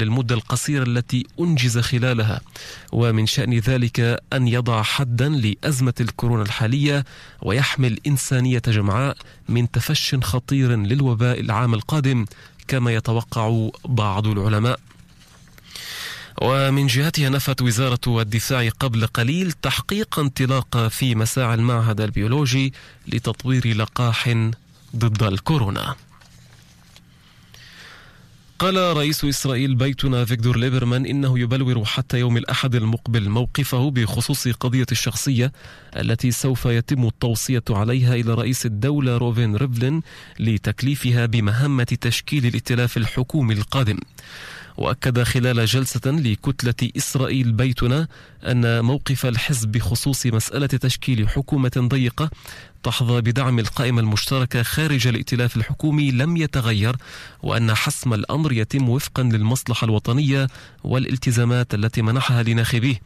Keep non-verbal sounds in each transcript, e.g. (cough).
للمدة القصيرة التي أنجز خلالها. ومن شأن ذلك أن يضع حدا لأزمة الكورونا الحالية ويحمي الإنسانية جمعاء من تفش خطير للوباء العام القادم كما يتوقع بعض العلماء. ومن جهتها نفت وزارة الدفاع قبل قليل تحقيق انطلاق في مساع المعهد البيولوجي لتطوير لقاح ضد الكورونا. قال رئيس إسرائيل بيتنا أفيغدور ليبرمان إنه يبلور حتى يوم الأحد المقبل موقفه بخصوص قضية الشخصية التي سوف يتم التوصية عليها إلى رئيس الدولة رؤوفين ريفلين لتكليفها بمهمة تشكيل الائتلاف الحكومي القادم. وأكد خلال جلسة لكتلة إسرائيل بيتنا أن موقف الحزب بخصوص مسألة تشكيل حكومة ضيقة تحظى بدعم القائمة المشتركة خارج الائتلاف الحكومي لم يتغير وأن حسم الأمر يتم وفقا للمصلحة الوطنية والالتزامات التي منحها لناخبيه.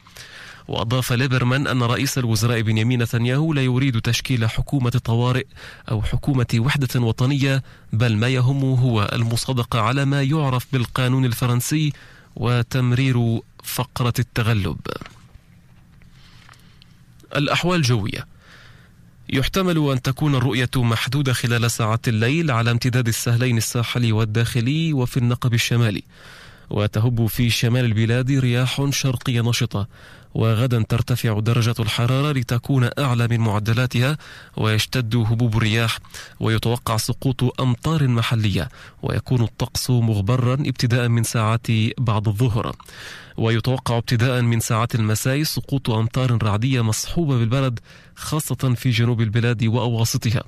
وأضاف ليبرمان أن رئيس الوزراء بنيامين نتنياهو لا يريد تشكيل حكومة طوارئ أو حكومة وحدة وطنية بل ما يهمه هو المصادقة على ما يعرف بالقانون الفرنسي وتمرير فقرة التغلب. الأحوال الجوية يحتمل أن تكون الرؤية محدودة خلال ساعات الليل على امتداد السهلين الساحلي والداخلي وفي النقب الشمالي وتهب في شمال البلاد رياح شرقية نشطة وغدا ترتفع درجة الحرارة لتكون أعلى من معدلاتها ويشتد هبوب الرياح ويتوقع سقوط أمطار محلية ويكون الطقس مغبرا ابتداء من ساعات بعد الظهر. ويتوقع ابتداء من ساعات المساء سقوط أمطار رعدية مصحوبة بالبرد خاصة في جنوب البلاد وأواسطها.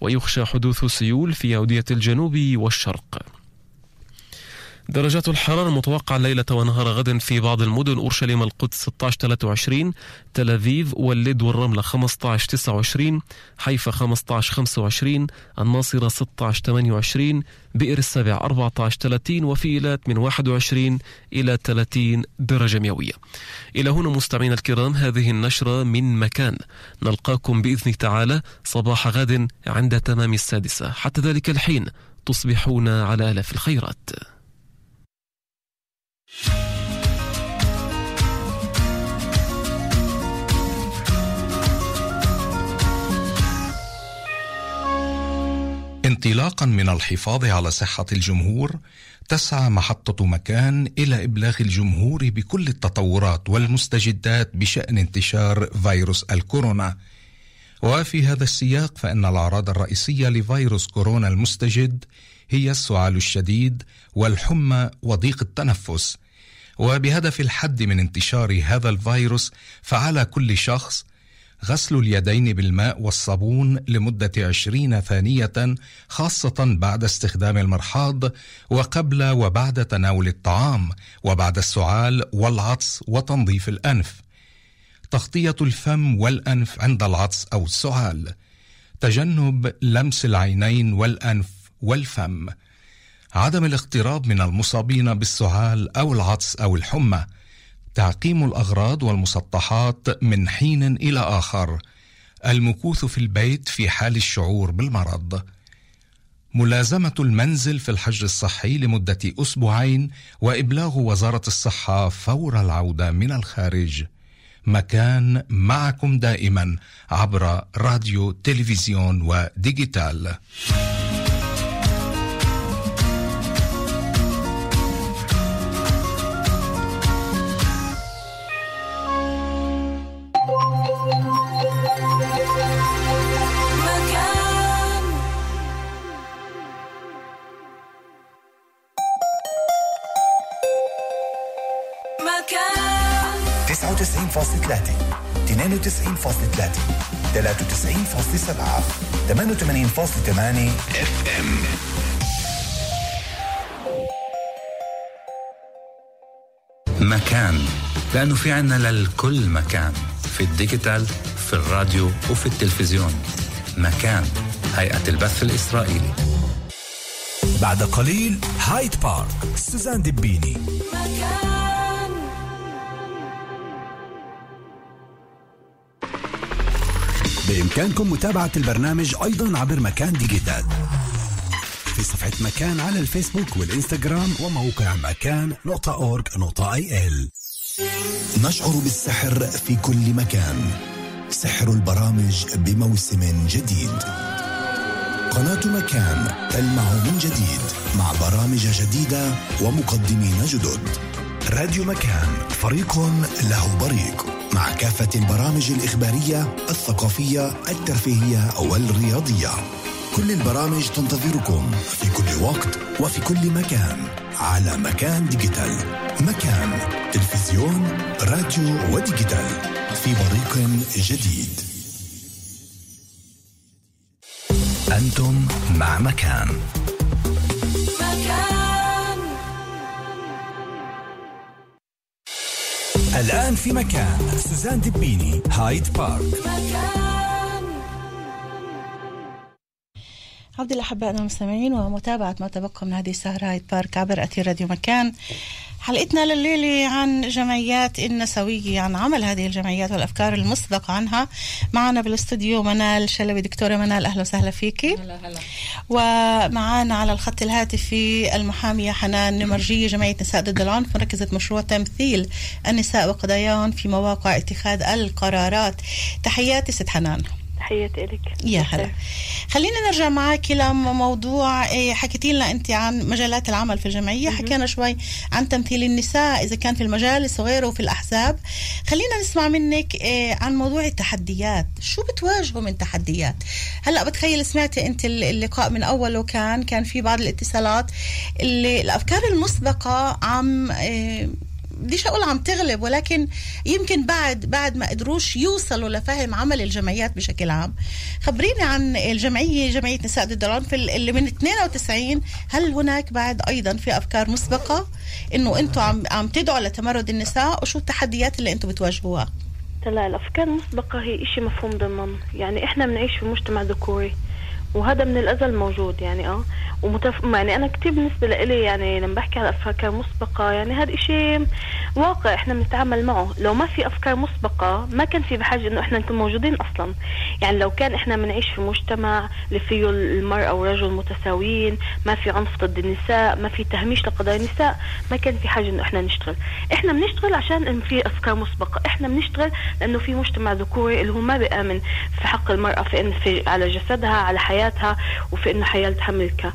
ويخشى حدوث سيول في أودية الجنوب والشرق. درجات الحرارة المتوقعة ليلة ونهار غد في بعض المدن أورشليم القدس 16 23 تل أبيب واللد والرملة 15 29 حيفا 15 25 الناصرة 16 28 بئر السبع 14 30 وفي إيلات من 21 إلى 30 درجة مئوية. إلى هنا مستمعينا الكرام هذه النشرة من مكان. نلقاكم بإذن تعالى صباح غد عند تمام السادسة. حتى ذلك الحين تصبحون على آلاف الخيرات. انطلاقا من الحفاظ على صحة الجمهور تسعى محطة مكان إلى إبلاغ الجمهور بكل التطورات والمستجدات بشأن انتشار فيروس الكورونا. وفي هذا السياق فإن الأعراض الرئيسية لفيروس كورونا المستجد هي السعال الشديد والحمى وضيق التنفس. وبهدف الحد من انتشار هذا الفيروس فعلى كل شخص غسل اليدين بالماء والصابون لمدة عشرين ثانية خاصة بعد استخدام المرحاض وقبل وبعد تناول الطعام وبعد السعال والعطس وتنظيف الأنف. تغطية الفم والأنف عند العطس أو السعال. تجنب لمس العينين والأنف والفم. عدم الاقتراب من المصابين بالسعال أو العطس أو الحمى. تعقيم الأغراض والمسطحات من حين إلى آخر. المكوث في البيت في حال الشعور بالمرض. ملازمة المنزل في الحجر الصحي لمدة أسبوعين وإبلاغ وزارة الصحة فور العودة من الخارج. مكان معكم دائما عبر راديو تلفزيون و digital 92.3 92.3 93.7 88.8 FM مكان. لأنه في عنا للكل مكان. في ال digital في الراديو وفي التلفزيون. مكان. هيئة البث الإسرائيلي. بعد قليل هايد بارك سوزان دبيني مكان. بإمكانكم متابعة البرنامج أيضا عبر مكان digital. في صفحة مكان على الفيسبوك والإنستغرام وموقع مكان نقطة org نقطة IL. نشعر بالسحر في كل مكان. سحر البرامج بموسم جديد. قناة مكان تلمع من جديد مع برامج جديدة ومقدمين جدد. راديو مكان فريق له بريق. مع كافة البرامج الإخبارية الثقافية الترفيهية والرياضية كل البرامج تنتظركم في كل وقت وفي كل مكان على مكان digital. مكان تلفزيون راديو و digital. في بريق جديد. أنتم مع مكان. الآن في مكان. سوزان دبيني هايد بارك. عبد الله المستمعين ومتابعة ما تبقى من هذه السهرة هايد بارك عبر أثير راديو مكان. حلقتنا لليلة عن جمعيات النسوية عن عمل هذه الجمعيات والأفكار المسبقة عنها. معنا بالاستوديو منال شلبي. دكتورة منال أهلا وسهلا فيكي هلا هلا ومعانا على الخط الهاتفي المحامية حنان نمرجية جمعية نساء ضد العنف. مركزة مشروع تمثيل النساء وقضاياهم في مواقع اتخاذ القرارات. تحياتي ست حنان. تحياتي لك يا هلا. خلينا نرجع معك لموضوع إيه، حكيتي لنا أنت عن مجالات العمل في الجمعية حكينا شوي عن تمثيل النساء إذا كان في المجالس وغيره وفي الأحزاب. خلينا نسمع منك إيه، عن موضوع التحديات. شو بتواجهوا من تحديات؟ هلا بتخيل سمعتي أنت اللقاء من أوله كان كان في بعض الاتصالات اللي الأفكار المسبقة عم إيه، بديش أقول عم تغلب ولكن يمكن بعد بعد ما قدروش يوصلوا لفهم عمل الجمعيات بشكل عام. خبريني عن الجمعية جمعية نساء ضد العنف اللي من 92 هل هناك بعد أيضا في أفكار مسبقة إنه أنتم عم عم تدعوا لتمرد النساء؟ وشو التحديات اللي أنتم بتواجهوها؟ هلا الأفكار المسبقة هي إشي مفهوم ضمن. يعني إحنا بنعيش في مجتمع ذكوري. وهذا من الأزل موجود يعني آه. ومتف... يعني أنا كثير بالنسبة لي يعني لما بحكي على أفكار مسبقه يعني هذا شيء واقع إحنا بنتعامل معه. لو ما في أفكار مسبقة ما كان في بحاجة إنه إحنا نكون موجودين أصلا. يعني لو كان إحنا بنعيش في مجتمع اللي فيه المراه والرجل متساويين ما في عنف ضد النساء ما في تهميش لقضايا النساء ما كان في حاجة إنه إحنا نشتغل. إحنا بنشتغل عشان إن في أفكار مسبقة. إحنا بنشتغل لأنه في مجتمع ذكوري اللي هو ما بيأمن في حق المرأة في في على جسدها على حياتها. وفي إنه حياة تحملك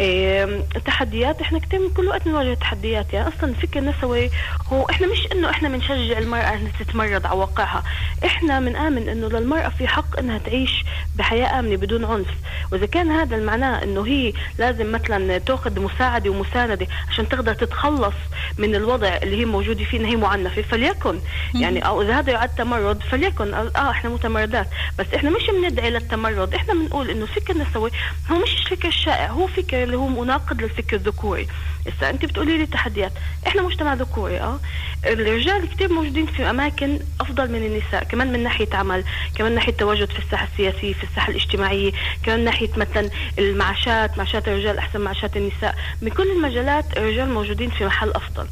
إيه التحديات إحنا كتير كل وقت بنواجه تحديات. يعني أصلا الفكر النسوي هو إحنا مش إنه إحنا بنشجع المرأة إنها تتمرد على واقعها. إحنا بنآمن إنه للمرأة في حق إنها تعيش بحياة آمنة بدون عنف. وإذا كان هذا معناه إنه هي لازم مثلا تأخذ مساعدة ومساندة عشان تقدر تتخلص من الوضع اللي هي موجودة فيه هي معنفة فليكن. يعني أو إذا هذا يعد تمرد فليكن. آه إحنا متمردات بس إحنا مش بندعي للتمرد إحنا بنقول إنه الفكر النسوي هو مش الفكر الشائع هو فكر اللي هو مناقض للفكر الذكوري. هسه أنت بتقولي لي تحديات. إحنا مجتمع ذكوري آه. الرجال كثير موجودين في أماكن أفضل من النساء كمان من ناحية عمل كمان من ناحية تواجد في الساحة السياسية في الساحة الاجتماعية كمان من ناحية مثلا المعاشات معاشات الرجال أحسن معاشات النساء. من كل المجالات الرجال موجودين في محل أفضل.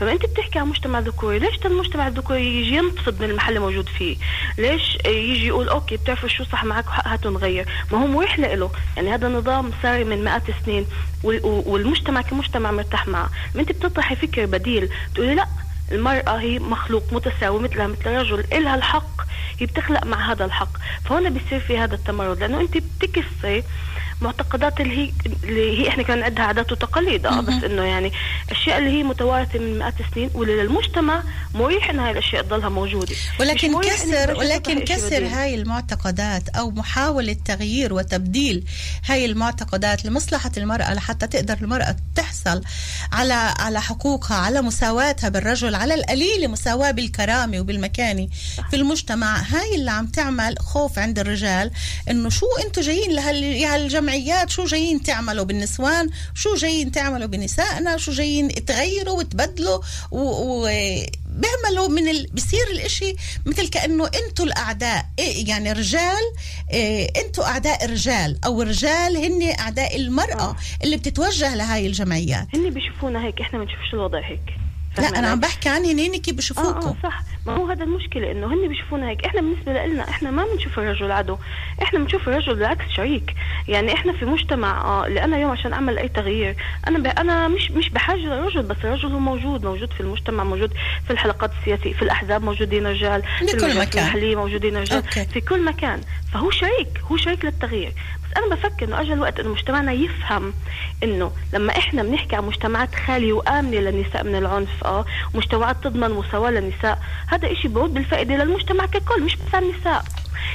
فما انت بتحكي عن مجتمع ذكوري ليش المجتمع الذكوري يجي ينتفض من المحل اللي موجود فيه؟ ليش يجي يقول أوكي بتعرفوا شو صح معك وحق هاتوا نغير؟ ما هو مريح له. يعني هذا نظام صار من مئات السنين والمجتمع كمجتمع مرتاح معه. ما انت بتطرحي فكر بديل. تقولي لا المرأة هي مخلوق متساوي مثلها مثل الرجل إلها الحق. هي بتخلق مع هذا الحق. فهنا بيصير في هذا التمرد. لأنه أنت بتكسري معتقدات اللي هي اللي هي إحنا كان نعدها عادات وتقاليد آه بس إنه يعني أشياء اللي هي متوارثه من مئات السنين واللي للمجتمع مريح ان هاي الأشياء تضلها موجودة. ولكن كسر ولكن كسر هاي المعتقدات أو محاولة تغيير وتبديل هاي المعتقدات لمصلحة المرأة لحتى تقدر المرأة تحصل على على حقوقها على مساواتها بالرجل على القليله مساواة بالكرامة وبالمكانة في المجتمع. هاي اللي عم تعمل خوف عند الرجال إنه شو أنتم جايين لهالجمع الجمعيات شو جايين تعملوا بالنسوان شو جايين تعملوا بنسائنا شو جايين تغيروا وتبدلوا وبيعملوا من ال... بصير الإشي مثل كأنه أنتوا الأعداء إيه يعني رجال إيه أنتوا أعداء الرجال أو الرجال هن أعداء المرأة آه. اللي بتتوجه لهاي الجمعيات هن بيشوفونا هيك إحنا ما بنشوفش الوضع هيك لا أنا عم؟ بحكي عن هنين كيف آه بشوفوكم آه صح. ما هو هذا المشكلة إنه هن بيشوفونا هيك. إحنا بالنسبة لنا إحنا ما بنشوف الرجل عدو. إحنا بنشوف الرجل بالعكس شريك. يعني إحنا في مجتمع آه اللي أنا اليوم عشان أعمل أي تغيير أنا ب... أنا مش مش بحاجة للرجل بس الرجل هو موجود موجود في المجتمع موجود في الحلقات السياسية في الأحزاب موجودين رجال في المجالات مكان. المحلية موجودين رجال. أوكي. في كل مكان. فهو شريك هو شريك للتغيير. أنا بفكر إنه اجى الوقت إنه مجتمعنا يفهم إنه لما إحنا بنحكي عن مجتمعات خالية وآمنة للنساء من العنف آه مجتمعات تضمن مساواه للنساء هذا إشي بيعود بالفائدة للمجتمع ككل مش بس النساء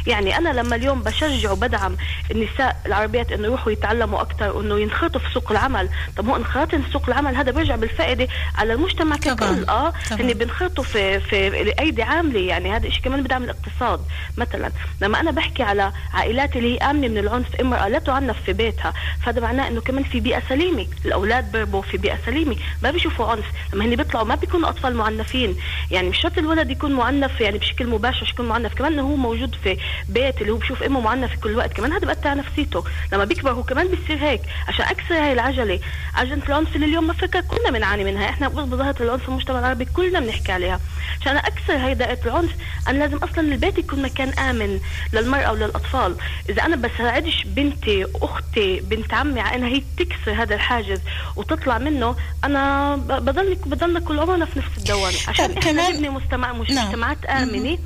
يعني أنا لما اليوم بشجع وبدعم النساء العربيات إنه يروحوا يتعلموا أكثر وإنه ينخرطوا في سوق العمل طب هو انخراطهم في سوق العمل هذا بيرجع بالفائدة على المجتمع. ككل آه. هن بنخرطوا في في ايدي عاملة يعني هذا الشيء كمان بدعم الاقتصاد مثلا لما أنا بحكي على عائلات اللي هي آمنة من العنف امرأة لا تعنف في بيتها فهذا معناه إنه كمان في بيئة سليمة الأولاد بيربوا في بيئة سليمة ما بيشوفوا عنف لما هن بيطلعوا ما بيكونوا أطفال معنفين يعني مش شرط الولد يكون معنف يعني بشكل مباشر يكون معنف كمان هو موجود في بيت اللي هو بشوف إمه معنف في كل وقت. كمان هذا بقطع نفسيته. لما بيكبر هو كمان بيصير هيك. عشان أكسر هاي العجلة عجله العنف اللي اليوم بفكر كلنا بنعاني منها. إحنا بظاهرة العنف في المجتمع العربي كلنا بنحكي عليها. عشان أكسر هاي دائرة العنف أنا لازم أصلا البيت يكون مكان آمن للمرأة وللأطفال. إذا أنا بساعدش بنتي أختي بنت عمي على إنها هي تكسر هذا الحاجز وتطلع منه أنا بضل بضلنا كل عمرنا في نفس الدوامه عشان إحنا نبني مجتمع نعم. مجتمعات آمنة.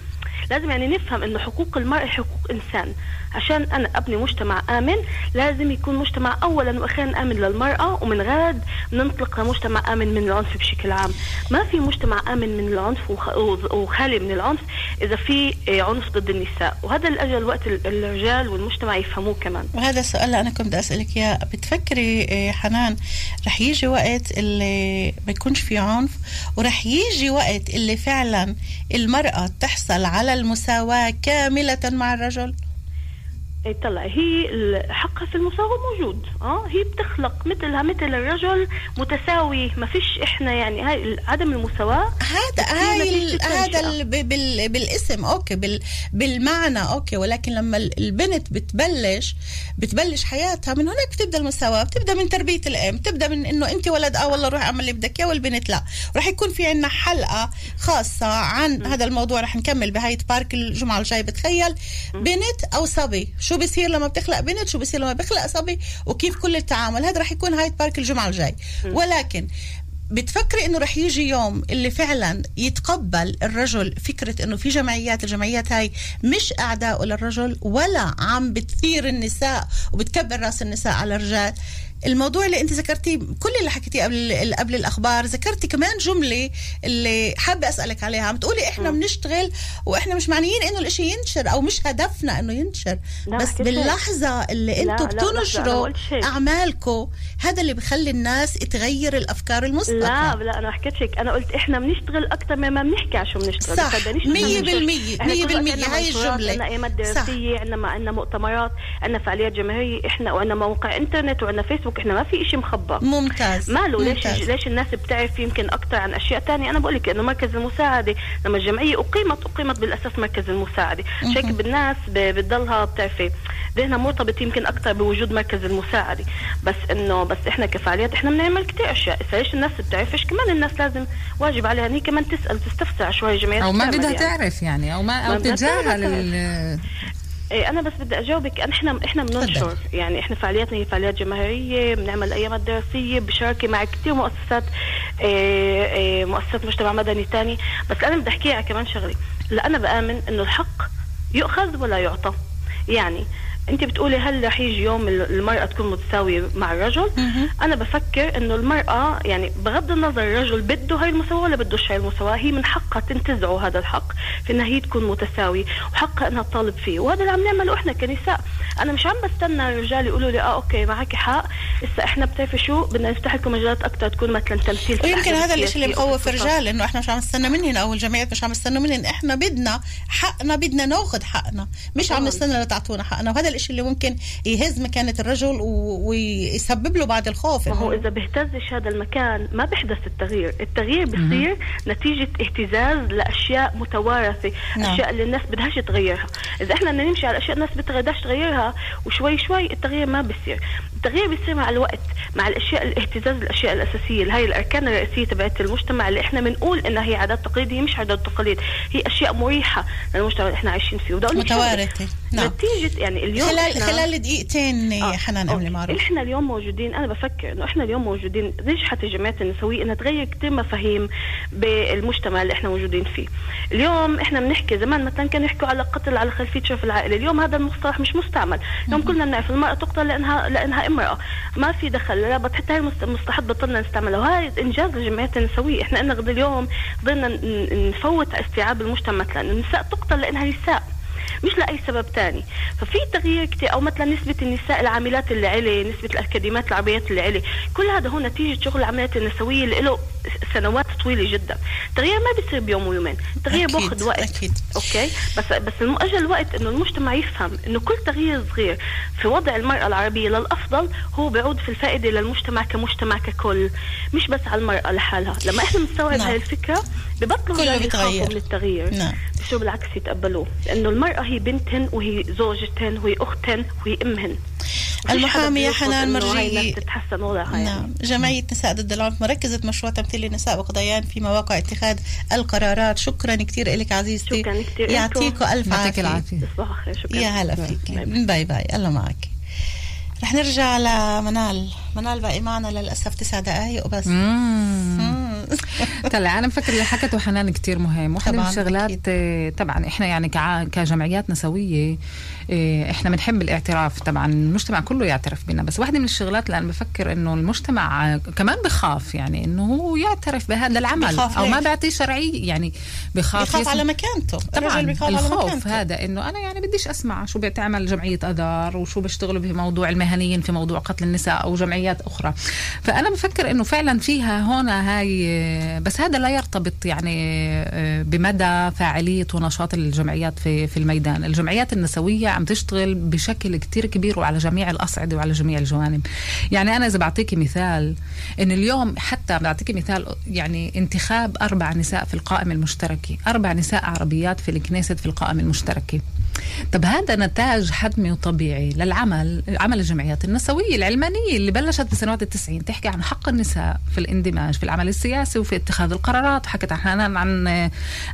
لازم يعني نفهم انه حقوق المرأة حقوق. انسان عشان أنا أبني مجتمع آمن لازم يكون مجتمع اولا وأخيرا آمن للمرأة ومن غاد ننطلق لمجتمع آمن من العنف بشكل عام. ما في مجتمع آمن من العنف وخ- وخالي من العنف إذا في آه، عنف ضد النساء. وهذا اللي اجى الوقت ال- الرجال والمجتمع يفهموه كمان. وهذا السؤال أنا كنت بدي أسألك إياه. بتفكري إيه، حنان رح يجي وقت اللي ما يكونش في عنف ورح يجي وقت اللي فعلا المرأة تحصل على المساواة كاملة مع الرجل؟ إيه طلع. هي حقها في المساواة موجود. آه هي بتخلق مثلها مثل الرجل متساوي. ما فيش إحنا يعني هاي عدم المساواة. هذا هاي هذا بال بالاسم. أوكي بال بالمعنى. أوكي ولكن لما ال- البنت بتبلش بتبلش حياتها من هناك بتبدأ المساواة. بتبدأ من تربية الأم. بتبدأ من إنه أنت ولد آه والله روح أعمل اللي بدك إياه والبنت لا. رح يكون في عنا حلقة خاصة عن هذا الموضوع. رح نكمل بهايد بارك الجمعة الجاي بتخيل. بنت أو صبي. شو بصير لما بتخلق بنت؟ شو بصير لما بيخلق صبي؟ وكيف كل التعامل؟ هذا رح يكون هاي بارك الجمعة الجاي. ولكن بتفكري إنه رح يجي يوم اللي فعلا يتقبل الرجل فكرة إنه في جمعيات الجمعيات هاي مش أعداء للرجل ولا عم بتثير النساء وبتكبر رأس النساء على الرجال. الموضوع اللي انت ذكرتيه كل اللي حكيتيه قبل قبل الأخبار ذكرتي كمان جملة اللي حابة أسألك عليها عم تقولي إحنا بنشتغل وإحنا مش معنيين إنه الإشي ينشر أو مش هدفنا إنه ينشر بس. باللحظة اللي أنتم بتنشروا. أعمالكم هذا اللي بخلي الناس تغير الأفكار المسبقة لا لا أنا حكيت هيك أنا قلت إحنا بنشتغل أكثر مما بنحكي عشان بنشتغل صح، بس بدناش مية ننشر. بالمية، إحنا مية كل وقت بالمية، عنا هاي منشورات، الجملة. عنا ايامات. دراسيه عندنا عندنا مؤتمرات عندنا فعاليات جماهيرية إحنا وعندنا موقع إنترنت وعندنا فيسبوك إحنا ما في شيء مخبى ممتاز ماله؟ ليش ممتاز. ليش الناس بتعرف يمكن أكثر عن أشياء تانية؟ أنا بقول لك إنه مركز المساعدة لما الجمعية أقيمت أقيمت بالأساس مركز المساعدة. هيك بالناس بتضلها بتعرفي. ذهنها مرتبط يمكن أكثر بوجود مركز المساعدة. بس إنه بس إحنا كفعاليات إحنا بنعمل كثير أشياء. ليش الناس بتعرفش كمان الناس لازم واجب عليها؟ ان هي كمان تسأل تستفسر شو هي الجمعيات أو ما بدها يعني. تعرف يعني أو ما أو تتجاهل إيه أنا بس بدي أجاوبك أن إحنا إحنا بننشر يعني إحنا فعالياتنا هي فعاليات جماهيرية بنعمل أيامات دراسية بشراكه مع كثير مؤسسات إيه إيه مؤسسات مجتمع مدني تاني. بس أنا بدي احكي كمان شغلة لا أنا بآمن إنه الحق يؤخذ ولا يعطى. يعني انت بتقولي هل رح يجي يوم المرأة تكون متساوية مع الرجل أنا بفكر إنه المرأة يعني بغض النظر الرجل بده هاي المساواة ولا بدوش هاي المساواة هي من حقها تنتزعه هذا الحق في إنها هي تكون متساوية وحقها إنها تطالب فيه وهذا اللي عم نعمله إحنا كنساء أنا مش عم بستنى الرجال يقولوا لي آه أوكي معك حق هسه إحنا بتعرفي شو بدنا نفتح لكم مجالات أكثر تكون مثلا تمثيل ويمكن هذا الشيء اللي مخوف. الرجال إنه إحنا مش عم نستنى منهم أو الجمعيات مش عم يستنوا منهم إحنا بدنا حقنا بدنا ناخذ حقنا مش عم طبعاً. نستنى لتعطونا حقنا وهذا الشيء اللي ممكن يهز مكانة الرجل ويسبب له بعض الخوف. ما هو إذا بيهتزش هذا المكان ما بيحدث التغيير. التغيير بيصير نتيجة اهتزاز لأشياء متوارثة نعم. أشياء اللي الناس بدهاش تغيرها. إذا إحنا بدنا نمشي على أشياء الناس بدهاش تغيرها وشوي شوي التغيير ما بيصير. التغيير بيصير مع الوقت مع الأشياء الاهتزاز الأشياء الأساسية هي الأركان الرئيسية تبعت المجتمع اللي إحنا بنقول إنها هي عادات تقاليد هي مش عادات تقاليد هي أشياء مريحة للمجتمع اللي إحنا عايشين فيه. متوارثة. نعم. نتيجة يعني اليوم خلال إحنا- خلال دقيقتين آه، حنان ما أروح. إحنا اليوم موجودين أنا بفكر إنه إحنا اليوم موجودين نجحت الجمعيات النسوية إنها تغير كثير مفاهيم بالمجتمع اللي إحنا موجودين فيه؟ اليوم إحنا بنحكي زمان مثلا كانوا يحكوا على قتل على خلفية شرف العائلة اليوم هذا المصطلح مش مستعمل. اليوم كلنا بنعرف المرأة تقتل لانها لأنها امرأة. ما في دخل لا حتى هاي المص- المصطلحات بطلنا نستعملها. وهذا إنجاز الجمعيات النسوية. إحنا غدا اليوم ن- نفوت استيعاب المجتمع لأن النساء تقتل لأنها نساء. مش لأي سبب تاني ففي تغيير كتير أو مثلا نسبة النساء العاملات اللي علي نسبة الاكاديمات العربيات اللي علي كل هذا هو نتيجه شغل الجمعيات النسوية اللي له سنوات طويلة جدا التغيير ما بيصير بيوم ويومين التغيير باخذ وقت أكيد. okay بس بس الم- اجى الوقت إنه المجتمع يفهم إنه كل تغيير صغير في وضع المرأة العربية للأفضل هو بيعود في الفائدة للمجتمع كمجتمع ككل مش بس على المرأة لحالها لما إحنا بنستوعب نعم. هاي الفكرة ببطلوا يخافوا بيتغير. من التغيير نعم. بصيروا بالعكس يتقبلوه؟ لأنه المرأة هي بنتهن وهي زوجتهن وهي أختهن وهي أمهن. المحامية حنان تتحسن وضعها يعني. نعم. جمعية نساء ضد العنف مركزة مشروع تمثيل النساء وقضيان في مواقع اتخاذ القرارات. شكرا كثير لك عزيزتي. شكراً كتير يعطيكم ألف يعطيك عافية. العافية. تصبحوا خير شكرا. يا هلا فيك. باي باي. الله معك. رح نرجع لمنال. منال باقي معنا للأسف تسع دقائق وبس. مم. (laughs) طلع أنا بفكر اللي حكته حنان كتير مهم واحدة من الشغلات طبعا إحنا يعني كجمعيات نسوية إحنا بنحب الاعتراف طبعا المجتمع كله يعترف بنا بس واحدة من الشغلات اللي أنا بفكر إنه المجتمع كمان بخاف يعني إنه هو يعترف بهذا العمل بخاف أو ما؟ بيعطيه شرعيه يعني بخاف يسمع- على مكانته. طبعا الرجل بيخاف على الخوف مكانته. هذا إنه أنا يعني بديش أسمع شو بتعمل جمعية آذار وشو بيشتغلوا بموضوع المهنيين في موضوع قتل النساء أو جمعيات أخرى. فأنا بفكر إنه فعلا فيها هنا هاي بس هذا لا يرتبط يعني آه، بمدى فاعلية ونشاط الجمعيات في في الميدان. الجمعيات النسوية عم تشتغل بشكل كتير كبير وعلى جميع الأصعدة وعلى جميع الجوانب. يعني أنا إذا بعطيكي مثال إن اليوم حتى بعطيكي مثال يعني انتخاب أربع نساء في القائمة المشتركة أربع نساء عربيات في الكنيست في القائمة المشتركة. طب هذا نتاج حتمي وطبيعي للعمل عمل الجمعيات النسوية العلمانية اللي بلشت بسنوات التسعين. تحكي عن حق النساء في الاندماج في العمل السياسي وفي اتخاذ القرارات. وحكت عن عن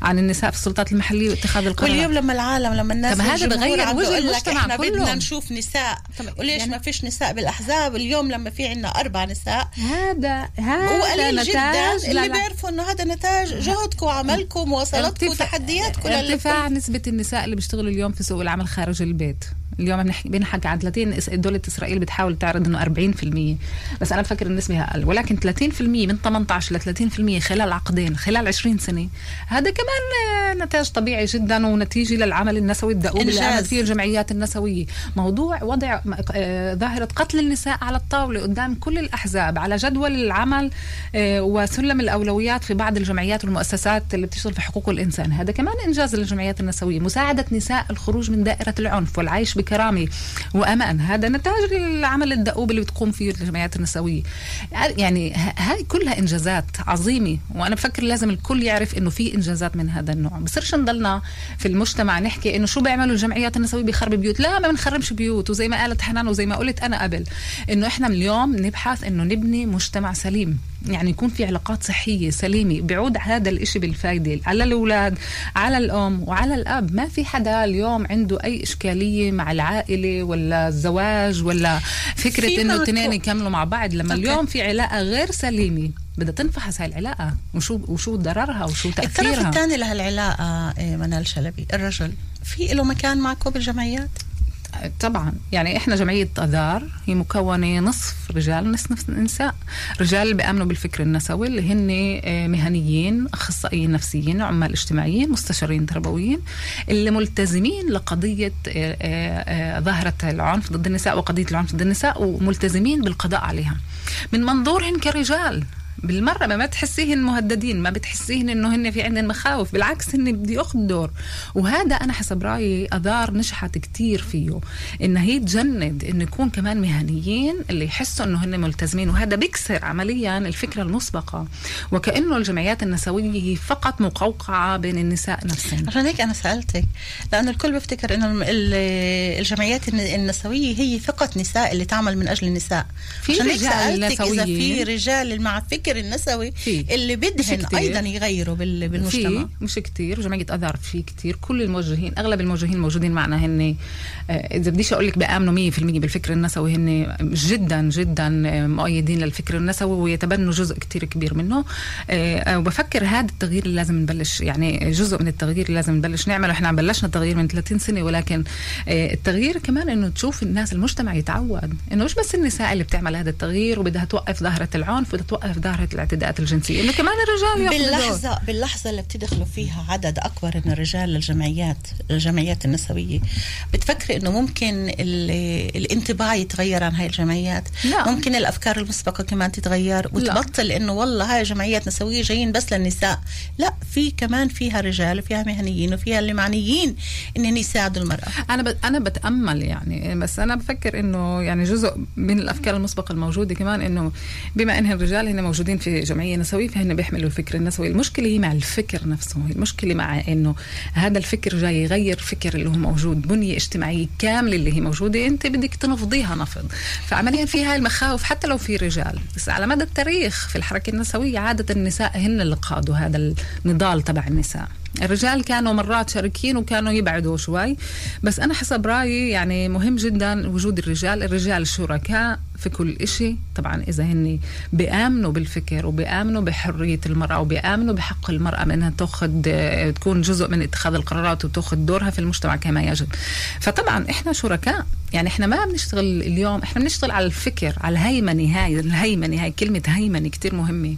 عن النساء في السلطات المحلية واتخاذ القرارات. واليوم لما العالم لما الناس طب هذا بغير وجه المجتمع إحنا كله. بدنا نشوف نساء. وليش يعني- ما فيش نساء بالأحزاب؟ اليوم لما في عنا أربع نساء. هذا هو هذا قليل جدا. نتاج اللي. بيعرفوا إنه هذا نتاج جهدكم وعملكم ومواصلاتكم وتحدياتكم ارتفاع نسبة النساء اللي بيشتغلوا اليوم في سوق العمل خارج البيت. اليوم بنحكي بنحكي عن 30 إس- دولة إسرائيل بتحاول تعرض إنه 40% بس أنا بفكر النسبة أقل. ولكن 30% من 18 ل 30% خلال عقدين خلال 20 سنة. هذا كمان نتاج طبيعي جدا ونتيجة للعمل النسوي الدؤوب اللي. قامت فيه الجمعيات النسوية. موضوع وضع آه، ظاهرة قتل النساء على الطاولة قدام كل الأحزاب على جدول العمل آه، وسلم الأولويات في بعض الجمعيات والمؤسسات اللي بتشتغل في حقوق الإنسان. هذا كمان إنجاز للجمعيات النسوية. مساعدة نساء الخروج من دائرة العنف والعيش بكرامة وأمان هذا نتاج العمل الدؤوب اللي بتقوم فيه الجمعيات النسوية. يعني هاي كلها إنجازات عظيمة وأنا بفكر لازم الكل يعرف إنه في إنجازات من هذا النوع. بصيرش نضلنا في المجتمع نحكي إنه شو بيعملوا الجمعيات النسوية بيخرب بيوت. لا ما بنخربش بيوت. وزي ما قالت حنان وزي ما قلت أنا قبل إنه إحنا من اليوم نبحث إنه نبني مجتمع سليم. يعني يكون في علاقات صحية سليمة بيعود هذا الإشي بالفايدة على الأولاد على الأم وعلى الأب. ما في حدا اليوم عنده أي إشكالية مع العائلة ولا الزواج ولا فكرة إنه اثنين يكملوا مع بعض. لما أوكي. اليوم في علاقة غير سليمة بدها تنفحص هاي العلاقة. وشو وشو ضررها وشو الطرف تأثيرها؟ الثاني لهالعلاقة إيه، منال شلبي الرجل. في له مكان معكم بالجمعيات؟ طبعا. يعني إحنا جمعية أذار هي مكونة نصف رجال نصف نساء. رجال بيأمنوا بالفكر النسوي اللي هن آه، مهنيين أخصائيين نفسيين عمال اجتماعيين مستشارين تربويين اللي ملتزمين لقضية آه، آه، ظاهرة العنف ضد النساء وقضية العنف ضد النساء وملتزمين بالقضاء عليها. من منظورهم كرجال بالمرة ما بتحسيهن مهددين ما بتحسيهن إنه هن في عندهم مخاوف بالعكس هن بدي ياخذ دور. وهذا أنا حسب رأيي أذار نجحت كتير فيه إن هي تجند انه يكون كمان مهنيين اللي يحسوا إنه هن ملتزمين وهذا بيكسر عمليا الفكرة المسبقة. وكأنه الجمعيات النسوية هي فقط مقوقعة بين النساء نفسهم. عشان هيك أنا سألتك لأنه الكل بيفتكر إنه الجمعيات الن- النسوية هي فقط نساء اللي تعمل من أجل النساء. في رجال سألتك إذا في. رجال مع الفكر النسوي في. اللي بدهن. أيضا يغيروا بال- بالمجتمع. في مش كتير. جمعية أذار في كتير. كل الموجهين أغلب الموجهين الموجودين معنا هن آه، إذا بديش أقول لك بآمنوا 100% بالفكر النسوي هن جدا جدا مؤيدين للفكر النسوي ويتبنوا جزء كتير كبير منه. آه، آه، وبفكر هذا التغيير اللي لازم نبلش. يعني جزء من التغيير اللي لازم نبلش نعمله. إحنا بلشنا التغيير من 30 سنة ولكن التغيير كمان إنه تشوف الناس المجتمع يتعود. إنه مش بس النساء اللي بتعمل هذا التغيير وبدها توقف ظاهرة العنف بدها توقف ظاهرة الاعتداءات الجنسية إنه كمان الرجال ياخذوا دور. باللحظة باللحظة اللي بتدخلوا فيها عدد أكبر من الرجال للجمعيات الجمعيات النسوية بتفكري إنه ممكن ال- الانطباع يتغير عن هاي الجمعيات لا. ممكن الأفكار المسبقة كمان تتغير وتبطل إنه والله هاي جمعيات نسوية جايين بس للنساء لا في كمان فيها رجال وفيها مهنيين وفيها اللي معنيين إنهم يساعدوا المرأة أنا ب... أنا بتأمل يعني بس أنا بفكر إنه يعني جزء من الأفكار المسبقة الموجودة كمان إنه بما ان الرجال هن موجودين في جمعية نسوية فهن بيحملوا الفكر النسوي. المشكلة هي مع الفكر نفسه المشكلة مع إنه هذا الفكر جاي يغير فكر اللي هو موجود بنية اجتماعية كاملة اللي هي موجودة أنت بدك تنفضيها نفض. فعمليا في هاي المخاوف حتى لو في رجال بس على مدى التاريخ في الحركة النسوية عادة النساء هن اللي قادوا هذا النضال تبع النساء. الرجال كانوا مرات شاركين وكانوا يبعدوا شوي. بس أنا حسب رأيي يعني مهم جدا وجود الرجال. الرجال شركاء في كل إشي. طبعا إذا هن بيآمنوا بالفكر وبيآمنوا بحرية المرأة وبيآمنوا بحق المرأة من أنها تأخذ تكون جزء من اتخاذ القرارات وتأخذ دورها في المجتمع كما يجب. فطبعا إحنا شركاء. يعني إحنا ما بنشتغل اليوم إحنا بنشتغل على الفكر على الهيمنة هاي الهيمنة هاي كلمة هيمنة كتير مهمة.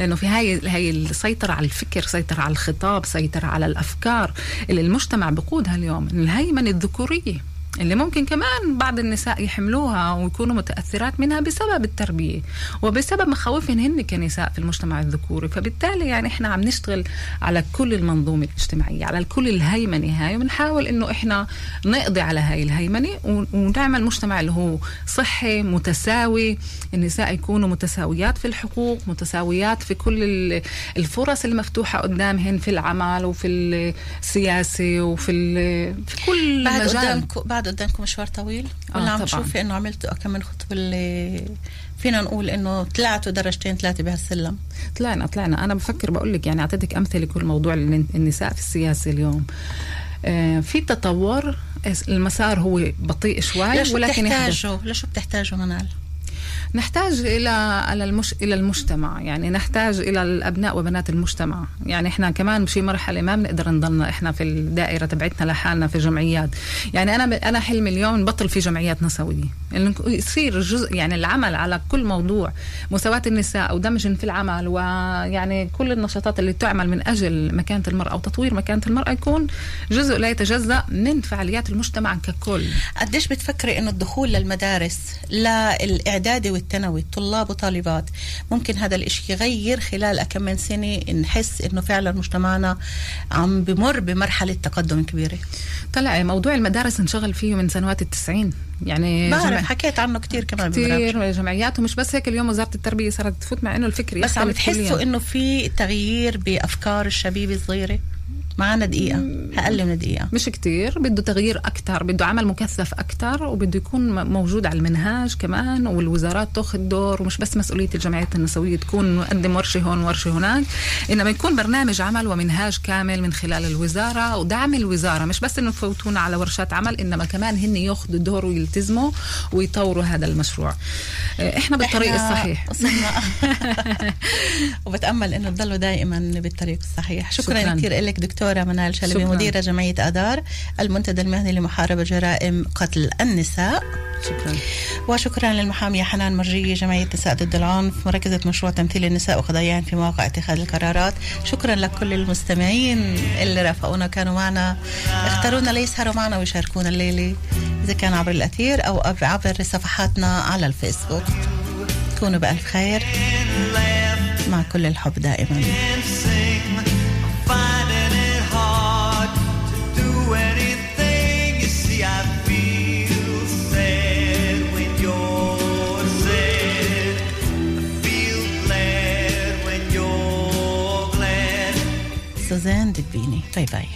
لأنه في هاي هاي السيطرة على الفكر سيطرة على الخطاب سيطرة على الأفكار اللي المجتمع بقودها اليوم الهيمنة الذكورية. اللي ممكن كمان بعض النساء يحملوها ويكونوا متأثرات منها بسبب التربية وبسبب مخاوفهن هن كنساء في المجتمع الذكوري. فبالتالي يعني إحنا عم نشتغل على كل المنظومة الاجتماعية على كل الهيمنة هاي وبنحاول إنه إحنا نقضي على هاي الهيمنة ون- ونعمل مجتمع اللي هو صحي متساوي النساء يكونوا متساويات في الحقوق متساويات في كل ال- الفرص المفتوحة قدامهن في العمل وفي السياسة وفي في كل بعد مجال. قدامكم بعد قدامكم مشوار طويل؟ آه، ولا عم طبعاً. تشوفي إنه عملتوا كم من خطوه اللي فينا نقول إنه طلعتوا درجتين ثلاثة بهالسلم. طلعنا طلعنا. أنا بفكر بقول لك يعني أعطيتك أمثلة كل موضوع الن- النساء في السياسة اليوم. آه، في تطور المسار هو بطيء شوي لشو ولكن يحدث. بتحتاجوا لشو بتحتاجوا منال؟ نحتاج إلى على المش... إلى المجتمع يعني نحتاج إلى الأبناء وبنات المجتمع. يعني إحنا كمان بشي مرحلة ما بنقدر نضلنا إحنا في الدائرة تبعتنا لحالنا في جمعيات. يعني أنا. أنا حلمي اليوم نبطل في جمعيات نسوية. يعني يصير جزء يعني العمل على كل موضوع مساواة النساء ودمجهم في العمل ويعني كل النشاطات اللي تعمل من أجل مكانة المرأة وتطوير مكانة المرأة يكون جزء لا يتجزأ من فعاليات المجتمع ككل. قديش بتفكري إنه الدخول للمدارس للإعدادي والثانوي طلاب وطالبات ممكن هذا الإشي يغير خلال كم من سنة نحس إنه فعلا مجتمعنا عم بمر بمرحلة تقدم كبيرة طلع موضوع المدارس انشغل فيه من سنوات التسعين يعني بعرف جمع- حكيت عنه كتير كمان. كثير جمعيات ومش بس هيك اليوم وزارة التربية صارت تفوت مع إنه الفكر بس عم تحسوا. إنه في تغيير بأفكار الشبيبة الصغيرة معنا دقيقة. أقل من دقيقة. مش كتير. بده تغيير أكتر بده عمل مكثف أكتر وبده يكون موجود على المنهاج كمان والوزارات تاخذ دور ومش بس مسؤولية الجمعيات النسوية تكون نقدم ورشة هون ورشة هناك إنما يكون برنامج عمل ومنهاج كامل من خلال الوزارة ودعم الوزارة. مش بس إنه تفوتونا على ورشات عمل إنما كمان هن ياخذوا دور ويلتزموا ويطوروا هذا المشروع. آه، إحنا بالطريق إحنا الصحيح. وصلنا. (laughs) (laughs) وبتأمل إنه تضلوا دائما بالطريق الصحيح. شكرا, شكراً. كثير لك دكتورة منال شلبي شكراً. مديرة جمعية ادار المنتدى المهني لمحاربة جرائم قتل النساء. شكرا. وشكرا للمحاميه حنان مرجيه جمعية نساء ضد العنف مركزة مشروع تمثيل النساء وقضاياهن في مواقع اتخاذ القرارات. شكرا لكل المستمعين اللي رافقونا كانوا معنا. اختارونا ليسهروا معنا ويشاركونا الليلة. إذا كان عبر الأثير أو عبر صفحاتنا على الفيسبوك. كونوا بألف خير. مع كل الحب دائما. سوزان دبيني باي باي